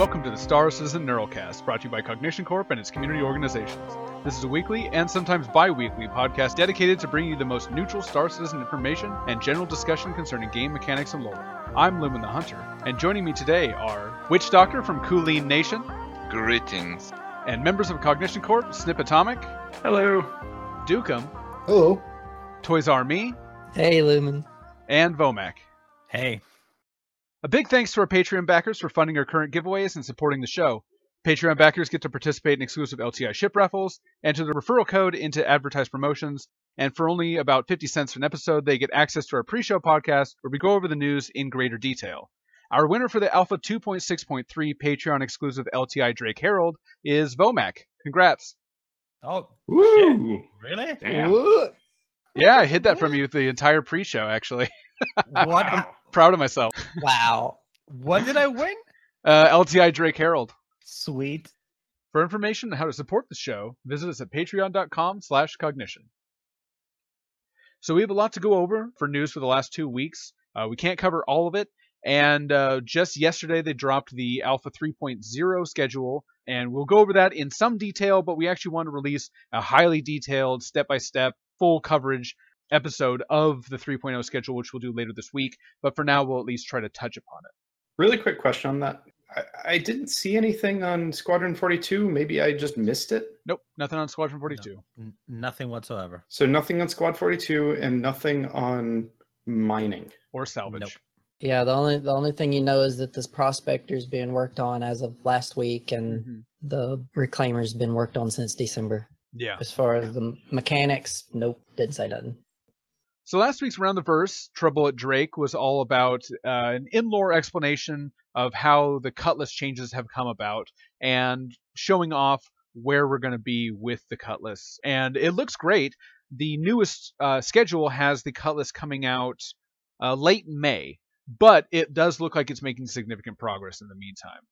Welcome to the Star Citizen Neuralcast, brought to you by Cognition Corp and its community organizations. This is a weekly and sometimes bi weekly podcast dedicated to bringing you the most neutral Star Citizen information and general discussion concerning game mechanics and lore. I'm Lumen the Hunter, and joining me today are Witch Doctor from Kuleen Nation, Greetings. and members of Cognition Corp, Snip Atomic, Hello. Dukem, Hello. Toys R Me, Hey, Lumen. and Vomac. Hey. A big thanks to our Patreon backers for funding our current giveaways and supporting the show. Patreon backers get to participate in exclusive LTI ship raffles, enter the referral code into advertised promotions, and for only about 50 cents an episode, they get access to our pre-show podcast where we go over the news in greater detail. Our winner for the Alpha 2.6.3 Patreon exclusive LTI Drake Herald is Vomac. Congrats. Oh, Woo! really? Damn. Yeah, I hid that from you the entire pre-show actually. What? Proud of myself. Wow. what did I win? Uh, LTI Drake Herald. Sweet. For information on how to support the show, visit us at patreon.com slash cognition. So we have a lot to go over for news for the last two weeks. Uh, we can't cover all of it. And uh, just yesterday, they dropped the Alpha 3.0 schedule, and we'll go over that in some detail, but we actually want to release a highly detailed, step by step, full coverage episode of the 3.0 schedule, which we'll do later this week. But for now, we'll at least try to touch upon it. Really quick question on that. I, I didn't see anything on Squadron 42. Maybe I just missed it. Nope, nothing on Squadron 42. N- nothing whatsoever. So nothing on Squad 42 and nothing on mining. Or salvage. Nope. Yeah, the only the only thing you know is that this prospector's being worked on as of last week, and Mhm. the reclaimer's been worked on since December. Yeah. As far as the mechanics, nope, didn't say nothing. So last week's round the verse, Trouble at Drake, was all about uh, an in-lore explanation of how the Cutlass changes have come about and showing off where we're going to be with the Cutlass. And it looks great. The newest uh, schedule has the Cutlass coming out uh, late May, but it does look like it's making significant progress in the meantime.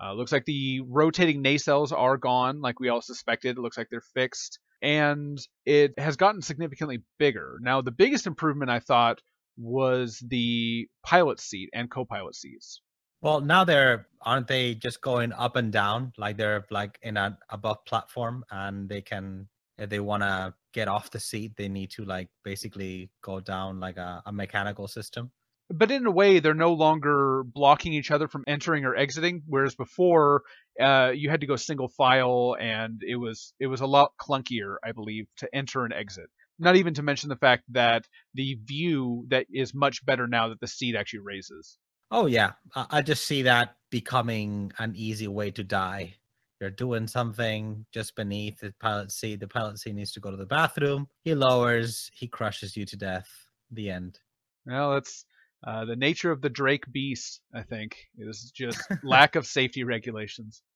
Uh, looks like the rotating nacelles are gone, like we all suspected. It looks like they're fixed and it has gotten significantly bigger. Now, the biggest improvement I thought was the pilot seat and co-pilot seats. Well, now they're aren't they just going up and down like they're like in an above platform and they can if they want to get off the seat they need to like basically go down like a, a mechanical system. But in a way, they're no longer blocking each other from entering or exiting, whereas before uh, you had to go single file, and it was it was a lot clunkier, I believe, to enter and exit. Not even to mention the fact that the view that is much better now that the seat actually raises. Oh yeah, I, I just see that becoming an easy way to die. You're doing something just beneath the pilot seat. The pilot seat needs to go to the bathroom. He lowers. He crushes you to death. The end. Well, that's uh, the nature of the Drake beast. I think is just lack of safety regulations.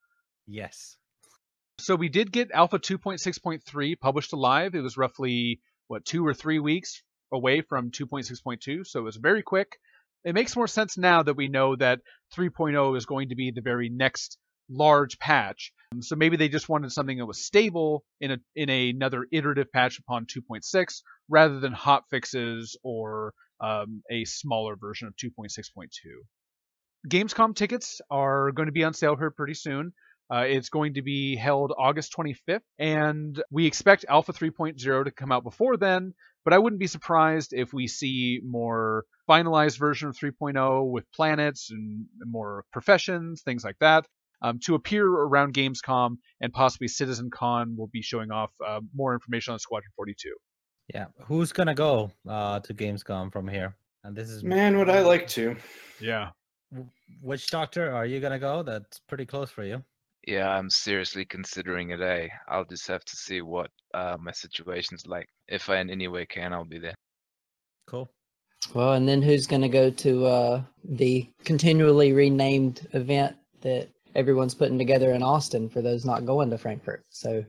Yes. So we did get Alpha 2.6.3 published alive. It was roughly what two or three weeks away from 2.6.2, so it was very quick. It makes more sense now that we know that 3.0 is going to be the very next large patch. So maybe they just wanted something that was stable in a in another iterative patch upon 2.6 rather than hot fixes or um, a smaller version of 2.6.2. Gamescom tickets are going to be on sale here pretty soon. Uh, it's going to be held August 25th, and we expect Alpha 3.0 to come out before then. But I wouldn't be surprised if we see more finalized version of 3.0 with planets and more professions, things like that, um, to appear around Gamescom, and possibly Citizen Con will be showing off uh, more information on Squadron 42. Yeah. Who's gonna go uh, to Gamescom from here? And this is Man, would I like to. Yeah. which doctor are you gonna go? That's pretty close for you. Yeah, I'm seriously considering it. Eh? I'll just have to see what uh, my situation's like. If I in any way can, I'll be there. Cool. Well, and then who's going to go to uh, the continually renamed event that everyone's putting together in Austin for those not going to Frankfurt? So,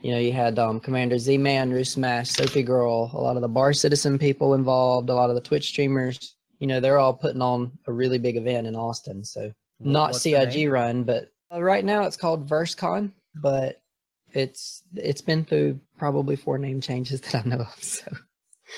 you know, you had um, Commander Z Man, Roo Smash, Sophie Girl, a lot of the Bar Citizen people involved, a lot of the Twitch streamers. You know, they're all putting on a really big event in Austin. So, Wh- not CIG run, but uh, right now it's called VerseCon, but it's it's been through probably four name changes that I know of. So.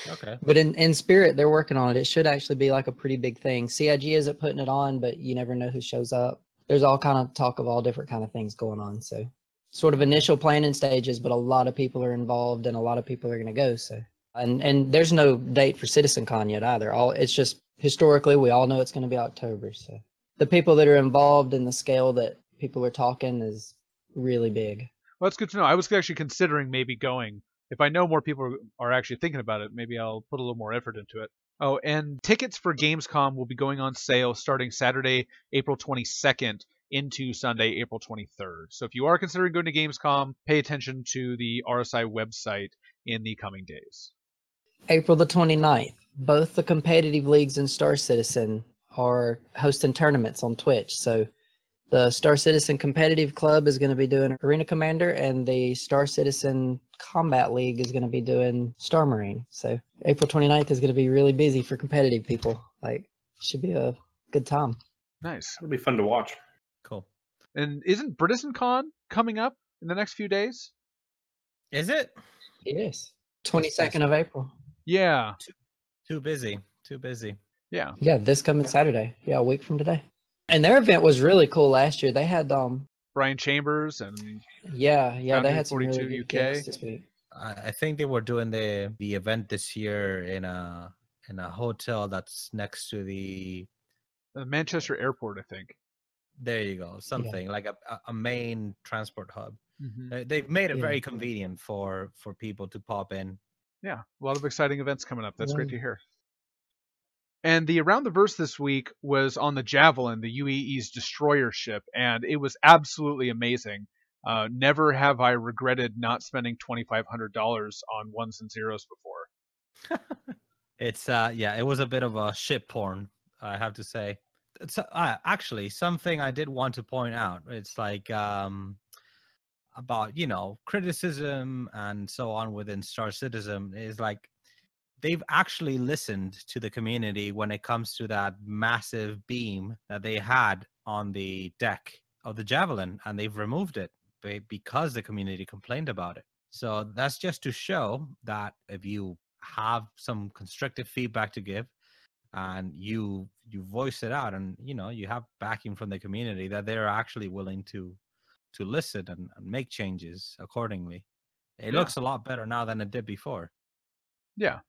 Okay. But in, in spirit, they're working on it. It should actually be like a pretty big thing. CIG isn't putting it on, but you never know who shows up. there's all kind of talk of all different kind of things going on. So sort of initial planning stages, but a lot of people are involved and a lot of people are going to go. So and and there's no date for CitizenCon yet either. All it's just historically we all know it's going to be October. So the people that are involved in the scale that people are talking is really big. Well, that's good to know. I was actually considering maybe going. If I know more people are actually thinking about it, maybe I'll put a little more effort into it. Oh, and tickets for Gamescom will be going on sale starting Saturday, April 22nd into Sunday, April 23rd. So if you are considering going to Gamescom, pay attention to the RSI website in the coming days. April the 29th, both the competitive leagues and Star Citizen are hosting tournaments on Twitch. So the Star Citizen Competitive Club is going to be doing Arena Commander, and the Star Citizen Combat League is going to be doing Star Marine. So April 29th is going to be really busy for competitive people. Like, should be a good time. Nice. It'll be fun to watch. Cool. And isn't BritizenCon coming up in the next few days? Is it? Yes. 22nd of April. Yeah. Too busy. Too busy. Yeah. Yeah, this coming Saturday. Yeah, a week from today. And their event was really cool last year. They had um Brian Chambers and yeah, yeah, they had some really 42 good UK. this week. I, I think they were doing the the event this year in a in a hotel that's next to the uh, Manchester Airport, I think. There you go something like a, a- main transport hub. Mm-hmm. They- They've made it Yeah. very convenient for for people to pop in. Yeah, a lot of exciting events coming up. That's great to hear. And the Around the Verse this week was on the Javelin, the UEE's destroyer ship, and it was absolutely amazing. Uh, never have I regretted not spending twenty five hundred dollars on ones and zeros before. It's uh yeah, it was a bit of a ship porn, I have to say. Uh, actually something I did want to point out. It's like um about, you know, criticism and so on within Star Citizen is like they've actually listened to the community when it comes to that massive beam that they had on the deck of the javelin and they've removed it because the community complained about it. So that's just to show that if you have some constructive feedback to give and you you voice it out and you know you have backing from the community that they're actually willing to to listen and, and make changes accordingly it Yeah. looks a lot better now than it did before Yeah.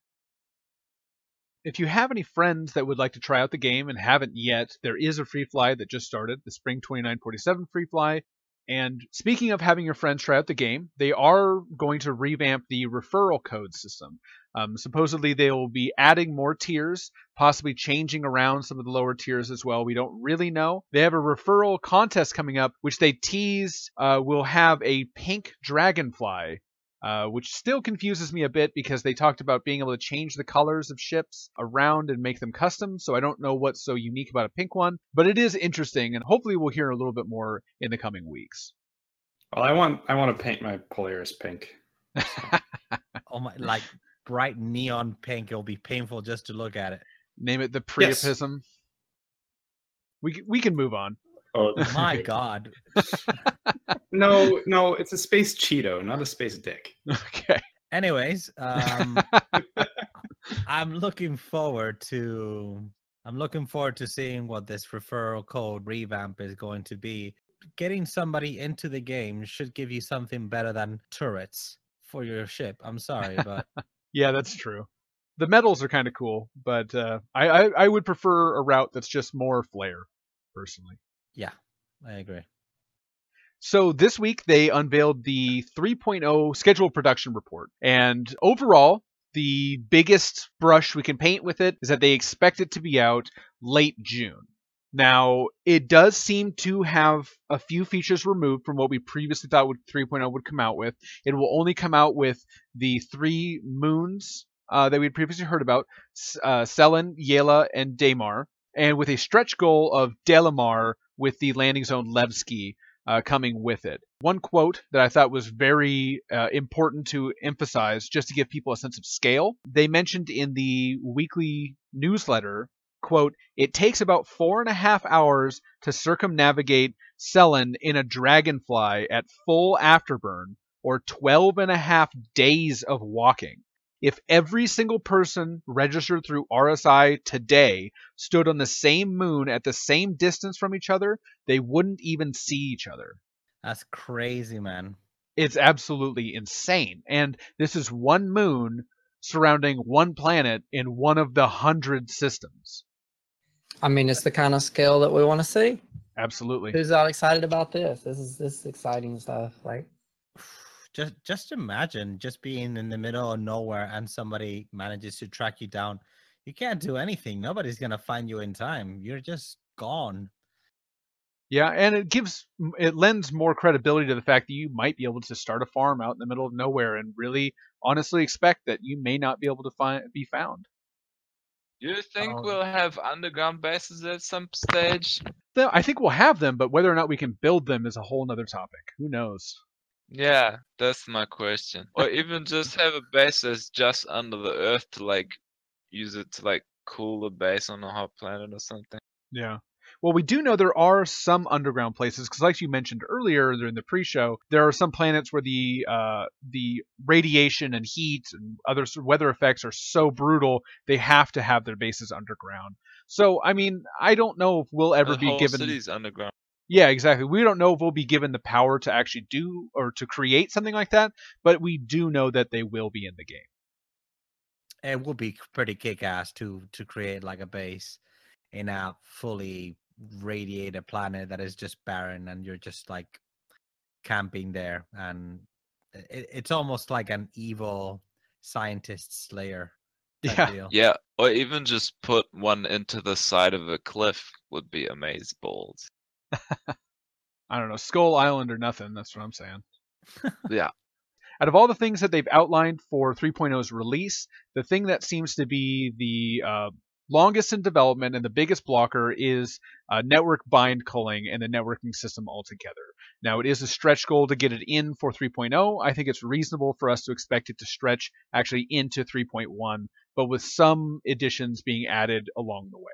If you have any friends that would like to try out the game and haven't yet, there is a free fly that just started, the Spring 2947 free fly. And speaking of having your friends try out the game, they are going to revamp the referral code system. Um, supposedly, they will be adding more tiers, possibly changing around some of the lower tiers as well. We don't really know. They have a referral contest coming up, which they tease uh, will have a pink dragonfly uh, which still confuses me a bit because they talked about being able to change the colors of ships around and make them custom. So I don't know what's so unique about a pink one, but it is interesting, and hopefully we'll hear a little bit more in the coming weeks. Well, I want I want to paint my Polaris pink. oh my like bright neon pink it'll be painful just to look at it Name it the Yes. Priapism. We we can move on. Oh my god no, no, it's a space Cheeto, not a space dick. Okay. anyways um i'm looking forward to i'm looking forward to seeing what this referral code revamp is going to be getting somebody into the game should give you something better than turrets for your ship i'm sorry but Yeah, that's true. The medals are kind of cool, but uh, I, I I would prefer a route that's just more flair, personally. Yeah i agree So this week they unveiled the 3.0 schedule production report. And overall, the biggest brush we can paint with it is that they expect it to be out late June. Now, it does seem to have a few features removed from what we previously thought would 3.0 would come out with. It will only come out with the three moons uh, that we had previously heard about, uh, Cellin, Yela, and Daymar, and with a stretch goal of Delamar with the landing zone Levski uh, coming with it. One quote that I thought was very uh, important to emphasize, just to give people a sense of scale, they mentioned in the weekly newsletter, quote, it takes about four and a half hours to circumnavigate Cellin in a dragonfly at full afterburn, or 12 and a half days of walking. If every single person registered through RSI today stood on the same moon at the same distance from each other, they wouldn't even see each other. That's crazy, man. It's absolutely insane. And this is one moon surrounding one planet in one of the hundred systems. I mean, it's the kind of scale that we want to see. Absolutely. Who's not excited about this? This is this is exciting stuff. Like, Just just imagine just being in the middle of nowhere and somebody manages to track you down. You can't do anything. Nobody's gonna find you in time. You're just gone. Yeah, and it gives it lends more credibility to the fact that you might be able to start a farm out in the middle of nowhere and really honestly expect that you may not be able to find be found. do You think Um, we'll have underground bases at some stage? I think we'll have them, but whether or not we can build them is a whole other topic. Who knows? Yeah, that's my question. Or even just have a base that's just under the earth to like use it to like cool the base on a hot planet or something. Yeah. Well, we do know there are some underground places because, like you mentioned earlier during the pre-show, there are some planets where the uh, the radiation and heat and other weather effects are so brutal they have to have their bases underground. So, I mean, I don't know if we'll ever the be whole given. city's underground. Yeah, exactly. We don't know if we'll be given the power to actually do or to create something like that, but we do know that they will be in the game. It would be pretty kick-ass to to create like a base in a fully radiated planet that is just barren and you're just like camping there and it, it's almost like an evil scientist slayer type Yeah. deal. Yeah, or even just put one into the side of a cliff would be amazing balls. I don't know, Skull Island or nothing. That's what I'm saying. Yeah. Out of all the things that they've outlined for 3.0's release, the thing that seems to be the uh, longest in development and the biggest blocker is uh, network bind culling and the networking system altogether. Now, it is a stretch goal to get it in for 3.0. I think it's reasonable for us to expect it to stretch actually into 3.1, but with some additions being added along the way.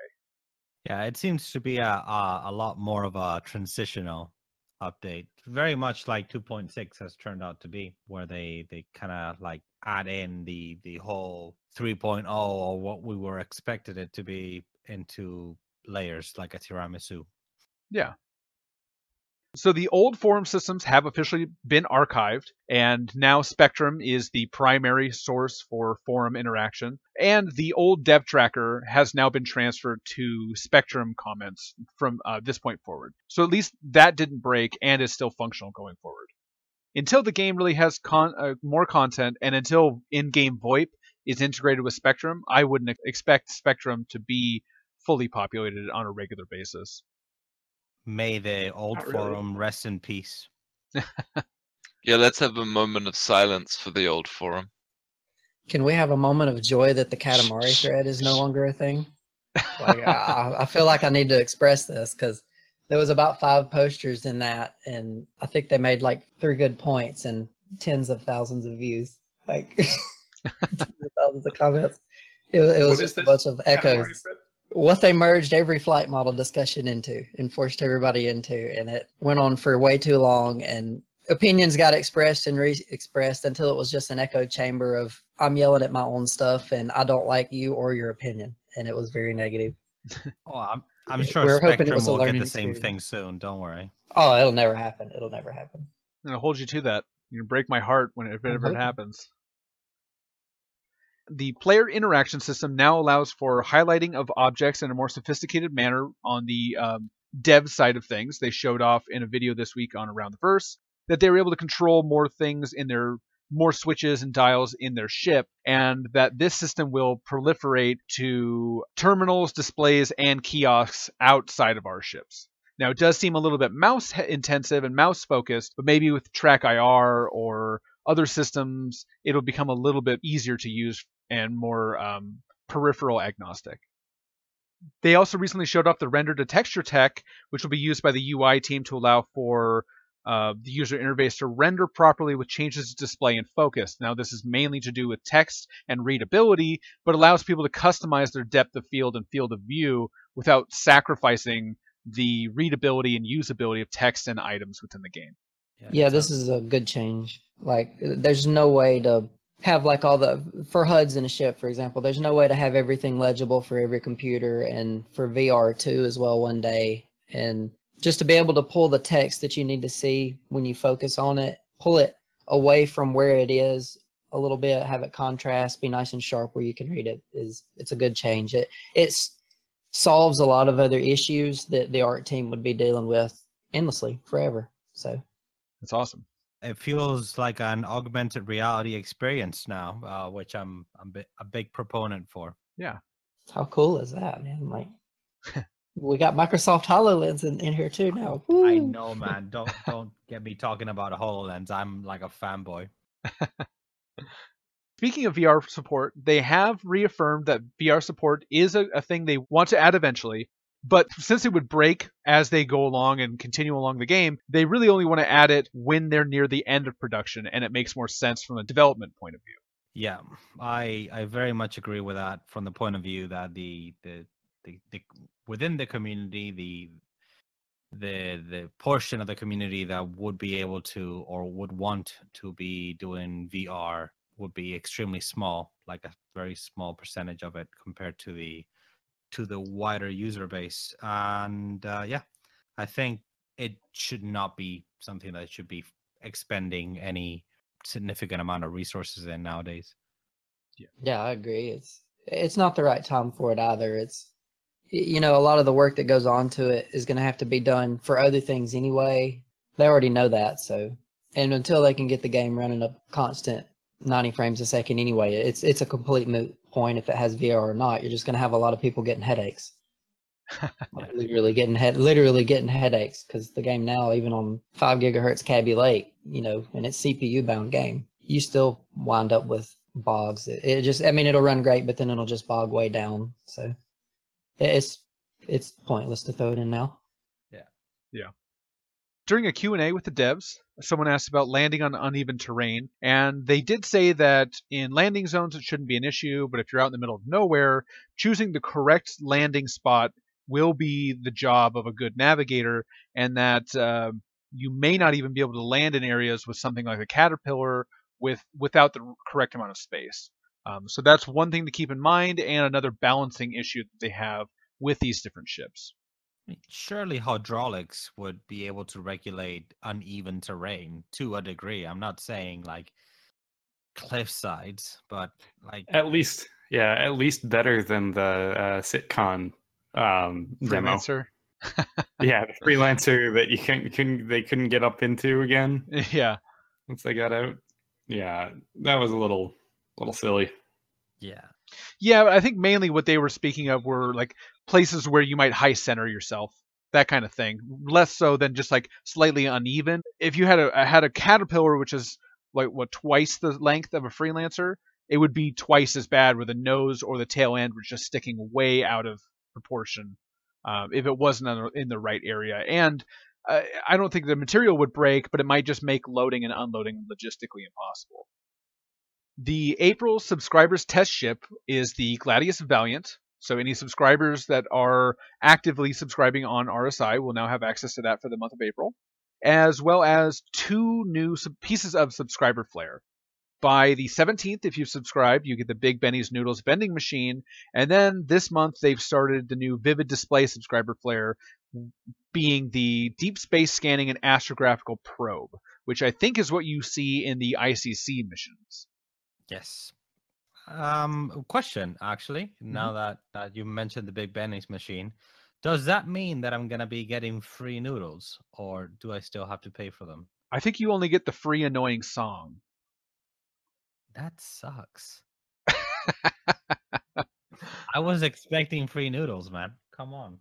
Yeah, it seems to be a, a a lot more of a transitional update, very much like 2.6 has turned out to be, where they they kind of like add in the the whole 3.0 or what we were expected it to be into layers like a tiramisu. Yeah. So the old forum systems have officially been archived, and now Spectrum is the primary source for forum interaction. And the old dev tracker has now been transferred to Spectrum comments from uh, this point forward. So at least that didn't break and is still functional going forward. Until the game really has con- uh, more content, and until in-game VoIP is integrated with Spectrum, I wouldn't ex- expect Spectrum to be fully populated on a regular basis. May the old Not really. forum rest in peace. Yeah, let's have a moment of silence for the old forum. can we have a moment of joy that the Katamari thread is no longer a thing? Like, I, I feel like I need to express this because there was about five posters in that, and I think they made like three good points and tens of thousands of views, like tens of thousands of comments. It, it was just a bunch of echoes. Katamari Thread? What they merged every flight model discussion into and forced everybody into and it went on for way too long and opinions got expressed and re-expressed until it was just an echo chamber of i'm yelling at my own stuff and i don't like you or your opinion and it was very negative Oh, I'm I'm sure we were hoping it Spectrum was will get the same experience. thing soon. Don't worry. oh it'll never happen it'll never happen I'm gonna hold you to that. You're gonna break my heart when if it I'm ever hoping. happens. The player interaction system now allows for highlighting of objects in a more sophisticated manner on the um, dev side of things. They showed off in a video this week on Around the Verse that they were able to control more things in their more switches and dials in their ship, and that this system will proliferate to terminals, displays, and kiosks outside of our ships. Now, it does seem a little bit mouse intensive and mouse focused, but maybe with Track IR or other systems, it'll become a little bit easier to use and more um, peripheral agnostic. They also recently showed off the render to texture tech, which will be used by the UI team to allow for uh, the user interface to render properly with changes to display and focus. Now, this is mainly to do with text and readability, but allows people to customize their depth of field and field of view without sacrificing the readability and usability of text and items within the game. Yeah this is a good change like uh, there's no way to have like all the for HUDs in a ship, for example. There's no way to have everything legible for every computer, and for VR too as well one day. And just to be able to pull the text that you need to see when you focus on it, pull it away from where it is a little bit, have it contrast, be nice and sharp where you can read it is it's a good change. It it's solves a lot of other issues that the art team would be dealing with endlessly forever. So That's awesome. It feels like an augmented reality experience now, uh, which I'm, I'm a big proponent for. Yeah. How cool is that, man? Like we got Microsoft HoloLens in, in here too now. I know, man. Don't don't get me talking about a Hololens. I'm like a fanboy. Speaking of VR support, they have reaffirmed that VR support is a, a thing they want to add eventually. But since it would break as they go along and continue along the game, they really only want to add it when they're near the end of production and it makes more sense from a development point of view. Yeah, I I very much agree with that from the point of view that the the the, the within the community the the the portion of the community that would be able to or would want to be doing VR would be extremely small, like a very small percentage of it compared to the to the wider user base. And uh, yeah, I think it should not be something that should be expending any significant amount of resources in nowadays. Yeah, yeah, I agree. It's it's not the right time for it either. It's you know, a lot of the work that goes on to it is going to have to be done for other things anyway. They already know that, so and until they can get the game running up constant 90 frames a second anyway, it's it's a complete moot point if it has VR or not. You're just going to have a lot of people getting headaches. Like, literally getting head literally getting headaches because the game now even on 5 gigahertz Kaby Lake, you know, and it's CPU bound game, you still wind up with bogs. It, it just, I mean, it'll run great, but then it'll just bog way down. So it's it's pointless to throw it in now. During a Q&A with the devs, someone asked about landing on uneven terrain, and they did say that in landing zones it shouldn't be an issue, but if you're out in the middle of nowhere, choosing the correct landing spot will be the job of a good navigator, and that uh, you may not even be able to land in areas with something like a caterpillar with without the correct amount of space. Um, so that's one thing to keep in mind, and another balancing issue that they have with these different ships. I mean, Surely hydraulics would be able to regulate uneven terrain to a degree. I'm not saying like cliff sides, but like At least, yeah, at least better than the uh, CitCon um, demo. Freelancer. Yeah, the freelancer that you couldn't, couldn't they couldn't get up into again yeah. once they got out. Yeah, that was a little little silly. yeah. Yeah, I think mainly what they were speaking of were like places where you might high center yourself, that kind of thing. Less so than just like slightly uneven. If you had a had a caterpillar which is like what twice the length of a freelancer, it would be twice as bad where the nose or the tail end was just sticking way out of proportion um, if it wasn't in the right area. And uh, I don't think the material would break, but it might just make loading and unloading logistically impossible. The April subscribers test ship is the Gladius Valiant. So any subscribers that are actively subscribing on RSI will now have access to that for the month of April, as well as two new pieces of subscriber flair. By the 17th, if you subscribe, you get the Big Benny's Noodles vending machine, and then this month they've started the new Vivid Display subscriber flair, being the Deep Space Scanning and Astrographical Probe, which I think is what you see in the ICC missions. Yes. Um, question actually. Now that that you mentioned the Big Benny's machine, does that mean that I'm gonna be getting free noodles, or do I still have to pay for them? I think you only get the free annoying song. That sucks. I was expecting free noodles, man. Come on.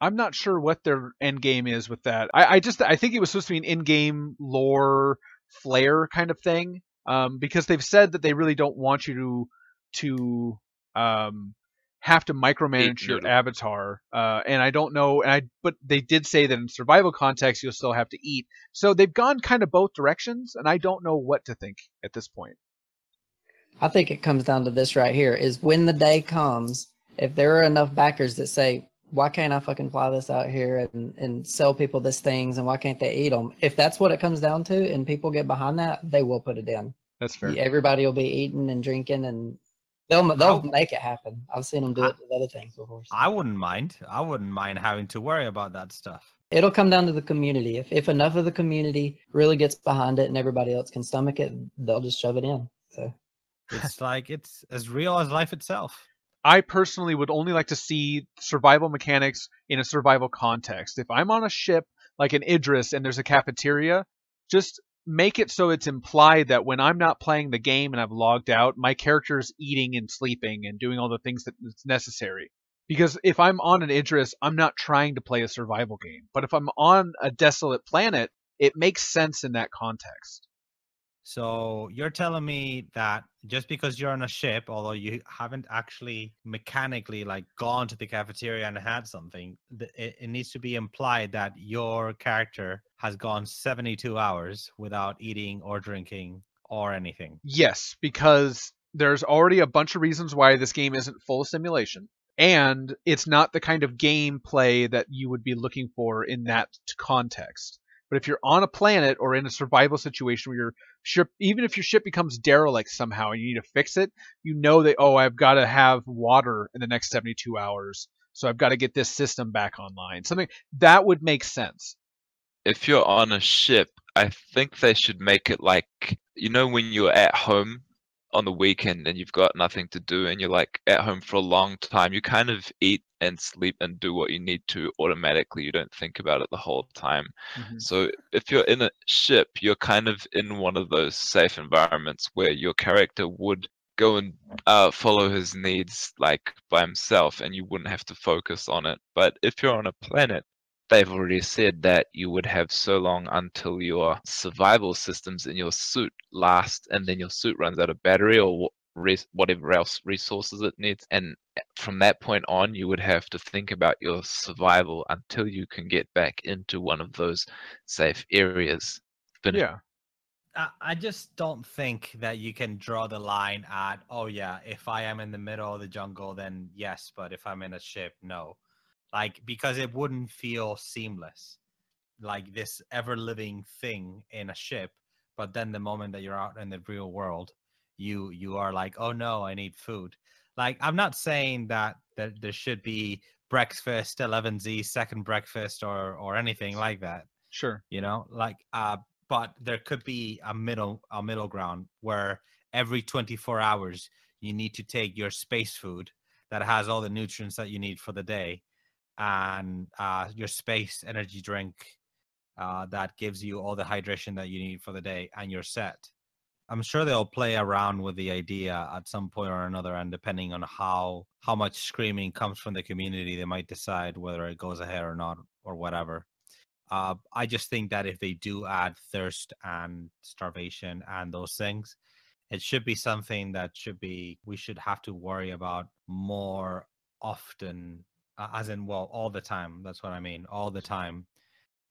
I'm not sure what their end game is with that. I, I just I think it was supposed to be an in-game lore flair kind of thing, um, because they've said that they really don't want you to to um, have to micromanage your avatar. Uh, and I don't know, and I but they did say that in survival context you'll still have to eat. So they've gone kind of both directions, and I don't know what to think at this point. I think it comes down to this right here is when the day comes, if there are enough backers that say, why can't I fucking fly this out here and, and sell people these things and why can't they eat them? If that's what it comes down to and people get behind that, they will put it in. That's fair. Everybody will be eating and drinking, and they'll they'll How- make it happen. I've seen them do I- it with other things before. so. I wouldn't mind. I wouldn't mind having to worry about that stuff. It'll come down to the community. If if enough of the community really gets behind it and everybody else can stomach it, they'll just shove it in. So It's like it's as real as life itself. I personally would only like to see survival mechanics in a survival context. If I'm on a ship like an Idris and there's a cafeteria, just make it so it's implied that when I'm not playing the game and I've logged out, my character's eating and sleeping and doing all the things that that's necessary. Because if I'm on an Idris, I'm not trying to play a survival game. But if I'm on a desolate planet, it makes sense in that context. So you're telling me that just because you're on a ship, although you haven't actually mechanically like gone to the cafeteria and had something, it, it needs to be implied that your character has gone 72 hours without eating or drinking or anything. Yes, because there's already a bunch of reasons why this game isn't full simulation. And it's not the kind of gameplay that you would be looking for in that context. But if you're on a planet or in a survival situation where your ship, even if your ship becomes derelict somehow and you need to fix it, you know that, oh, I've got to have water in the next 72 hours. So I've got to get this system back online. Something that would make sense. if you're on a ship, I think they should make it like you know when you're at home on the weekend and you've got nothing to do and you're like at home for a long time, you kind of eat and sleep and do what you need to automatically. You don't think about it the whole time. So if you're in a ship, you're kind of in one of those safe environments where your character would go and uh, follow his needs like by himself and you wouldn't have to focus on it. But if you're on a planet, they've already said that you would have so long until your survival systems in your suit last and then your suit runs out of battery or res- whatever else resources it needs and from that point on you would have to think about your survival until you can get back into one of those safe areas But Yeah. I, I just don't think that you can draw the line at, oh yeah, if I am in the middle of the jungle, then yes, but if I'm in a ship, no. Like because it wouldn't feel seamless, like this ever living thing in a ship. But then the moment that you're out in the real world, you you are like, oh no, I need food. Like I'm not saying that that there should be breakfast 11z second breakfast or or anything like that Sure. you know like uh but there could be a middle a middle ground where every 24 hours you need to take your space food that has all the nutrients that you need for the day and uh your space energy drink uh that gives you all the hydration that you need for the day and you're set. I'm sure they'll play around with the idea at some point or another and depending on how how much screaming comes from the community they might decide whether it goes ahead or not or whatever. Uh, I just think that if they do add thirst and starvation and those things, it should be something that should be we should have to worry about more often, uh, as in well all the time. That's what I mean, all the time.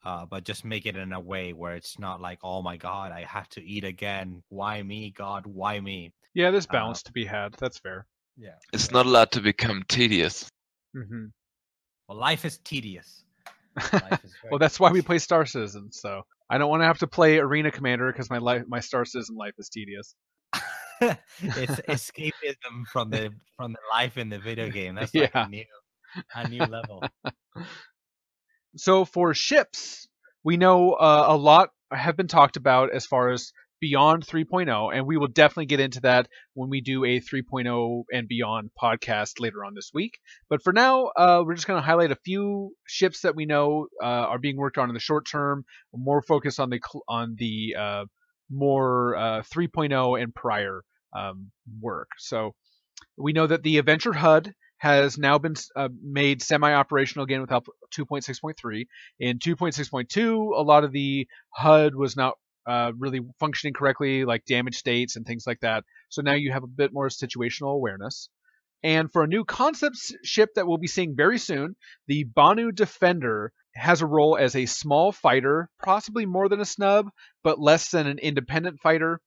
Uh, but just make it in a way where it's not like, oh my god, I have to eat again. Why me, God? Why me? Yeah, there's Uh, balance to be had. That's fair. Yeah. it's not allowed to become tedious hmm Well, life is tedious. Life is very well, that's why we play Star Citizen. So I don't want to have to play Arena Commander because my life, my Star Citizen life is tedious. it's escapism from the from the life in the video game. That's like Yeah. a new a new level. So for ships, we know uh, a lot have been talked about as far as beyond 3.0, and we will definitely get into that when we do a 3.0 and beyond podcast later on this week. But for now, uh, we're just going to highlight a few ships that we know uh, are being worked on in the short term, more focused on the on the uh, more uh, 3.0 and prior um, work. So we know that the Adventure HUD has now been uh, made semi-operational again with help 2.6.3. In 2.6.2, a lot of the HUD was not uh, really functioning correctly, like damage states and things like that. So now you have a bit more situational awareness. And for a new concept ship that we'll be seeing very soon, the Banu Defender has a role as a small fighter, possibly more than a snub, but less than an independent fighter.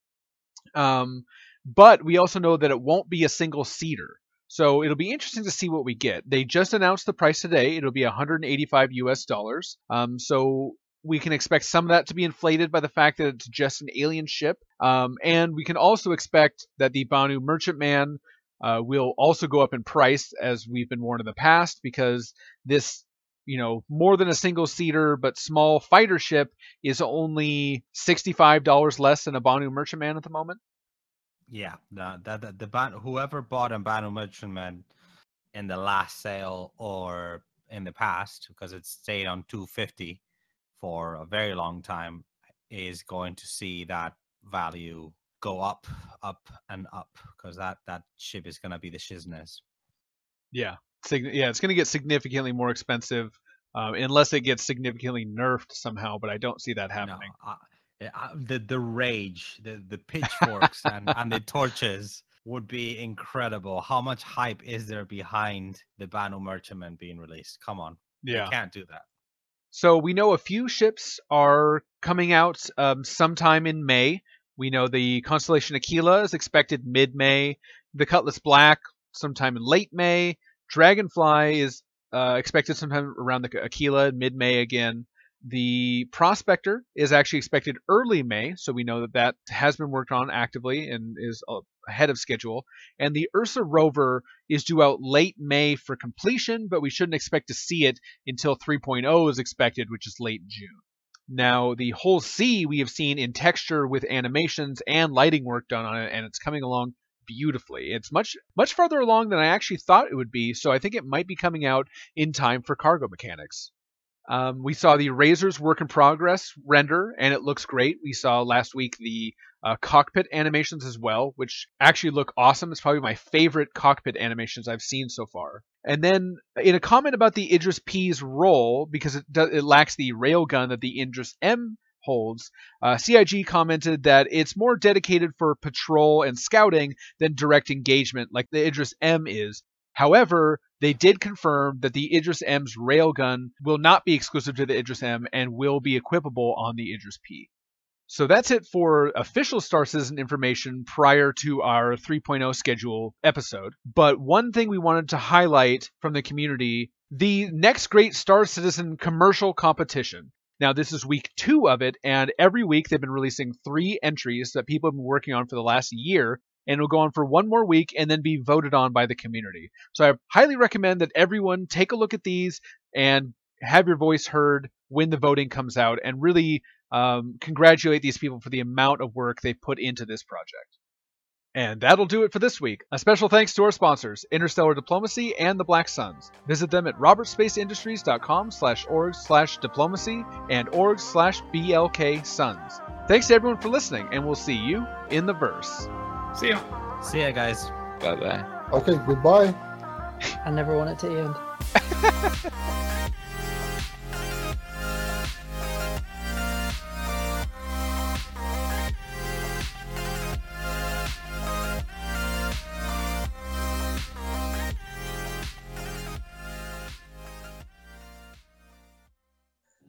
Um, but we also know that it won't be a single seater. So it'll be interesting to see what we get. They just announced the price today. It'll be 185 US dollars. Um, so we can expect some of that to be inflated by the fact that it's just an alien ship. Um, and we can also expect that the Banu Merchantman uh, will also go up in price, as we've been warned in the past, because this, you know, more than a single seater but small fighter ship is only $65 less than a Banu Merchantman at the moment. Yeah, the the ban- whoever bought a Banu Merchantman in the last sale or in the past, because it stayed on 250 for a very long time, is going to see that value go up, up, and up, because that that ship is going to be the shizness. Yeah, sig- yeah, it's going to get significantly more expensive um, unless it gets significantly nerfed somehow. But I don't see that happening. No, yeah, the the rage, the the pitchforks and, and the torches would be incredible. How much hype is there behind the Banu Merchantman being released? Come on, Yeah. you can't do that. So we know a few ships are coming out um, sometime in May. We know the constellation Aquila is expected mid-May. The Cutlass Black sometime in late May. Dragonfly is uh, expected sometime around the Aquila mid-May again. The Prospector is actually expected early May, so we know that that has been worked on actively and is uh, ahead of schedule. And the Ursa Rover is due out late May for completion, but we shouldn't expect to see it until 3.0 is expected, which is late June. Now, the Hull C we have seen in texture with animations and lighting work done on it, and it's coming along beautifully. It's much much farther along than I actually thought it would be, so I think it might be coming out in time for cargo mechanics. Um, we saw the Razor's work in progress render, and it looks great. We saw last week the uh, cockpit animations as well, which actually look awesome. It's probably my favorite cockpit animations I've seen so far. And then, in a comment about the Idris P's role, because it, do, it lacks the railgun that the Idris M holds, uh, CIG commented that it's more dedicated for patrol and scouting than direct engagement, like the Idris M is. However, they did confirm that the Idris M's railgun will not be exclusive to the Idris M and will be equipable on the Idris P. So that's it for official Star Citizen information prior to our 3.0 schedule episode. But one thing we wanted to highlight from the community the next great Star Citizen commercial competition. Now, this is week two of it, and every week they've been releasing three entries that people have been working on for the last year, and it'll go on for one more week and then be voted on by the community. So I highly recommend that everyone take a look at these and have your voice heard when the voting comes out, and really um, congratulate these people for the amount of work they put into this project. And that'll do it for this week. A special thanks to our sponsors, Interstellar Diplomacy and the Black Suns. Visit them at robertspaceindustries.com slash org slash diplomacy and org slash blk suns. Thanks to everyone for listening, and we'll see you in the verse. See ya. See ya, guys. Bye bye. Okay, goodbye. I never want it to end.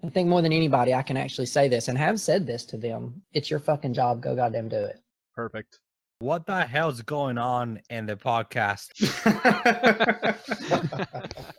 I think more than anybody, I can actually say this and have said this to them. It's your fucking job. Go goddamn do it. Perfect. What the hell's going on in the podcast?